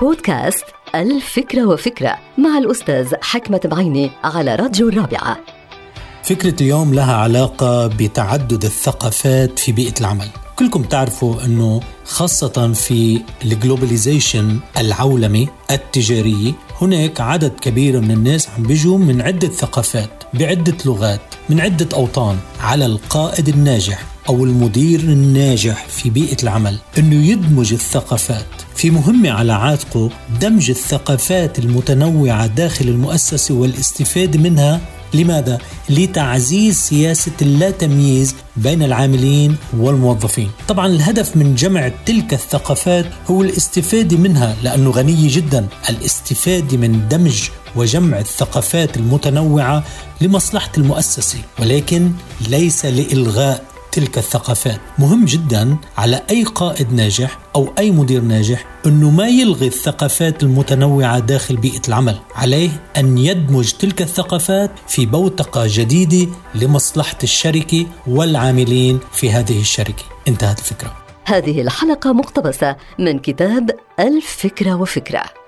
بودكاست الفكرة وفكرة مع الأستاذ حكمة بعيني على راديو الرابعة. فكرة اليوم لها علاقة بتعدد الثقافات في بيئة العمل. كلكم تعرفوا أنه خاصة في الجلوباليزيشن العولمي التجاري هناك عدد كبير من الناس عم بيجوا من عدة ثقافات بعدة لغات من عدة أوطان على القائد الناجح. أو المدير الناجح في بيئة العمل أنه يدمج الثقافات. في مهمة على عاتقه دمج الثقافات المتنوعة داخل المؤسسة والاستفادة منها. لماذا؟ لتعزيز سياسة اللا تمييز بين العاملين والموظفين. طبعا الهدف من جمع تلك الثقافات هو الاستفادة منها لأنه غنية جدا. الاستفادة من دمج وجمع الثقافات المتنوعة لمصلحة المؤسسة ولكن ليس لإلغاء تلك الثقافات. مهم جدا على أي قائد ناجح أو أي مدير ناجح أنه ما يلغي الثقافات المتنوعة داخل بيئة العمل. عليه أن يدمج تلك الثقافات في بوتقة جديدة لمصلحة الشركة والعاملين في هذه الشركة. انتهت الفكرة. هذه الحلقة مقتبسة من كتاب الفكرة وفكرة.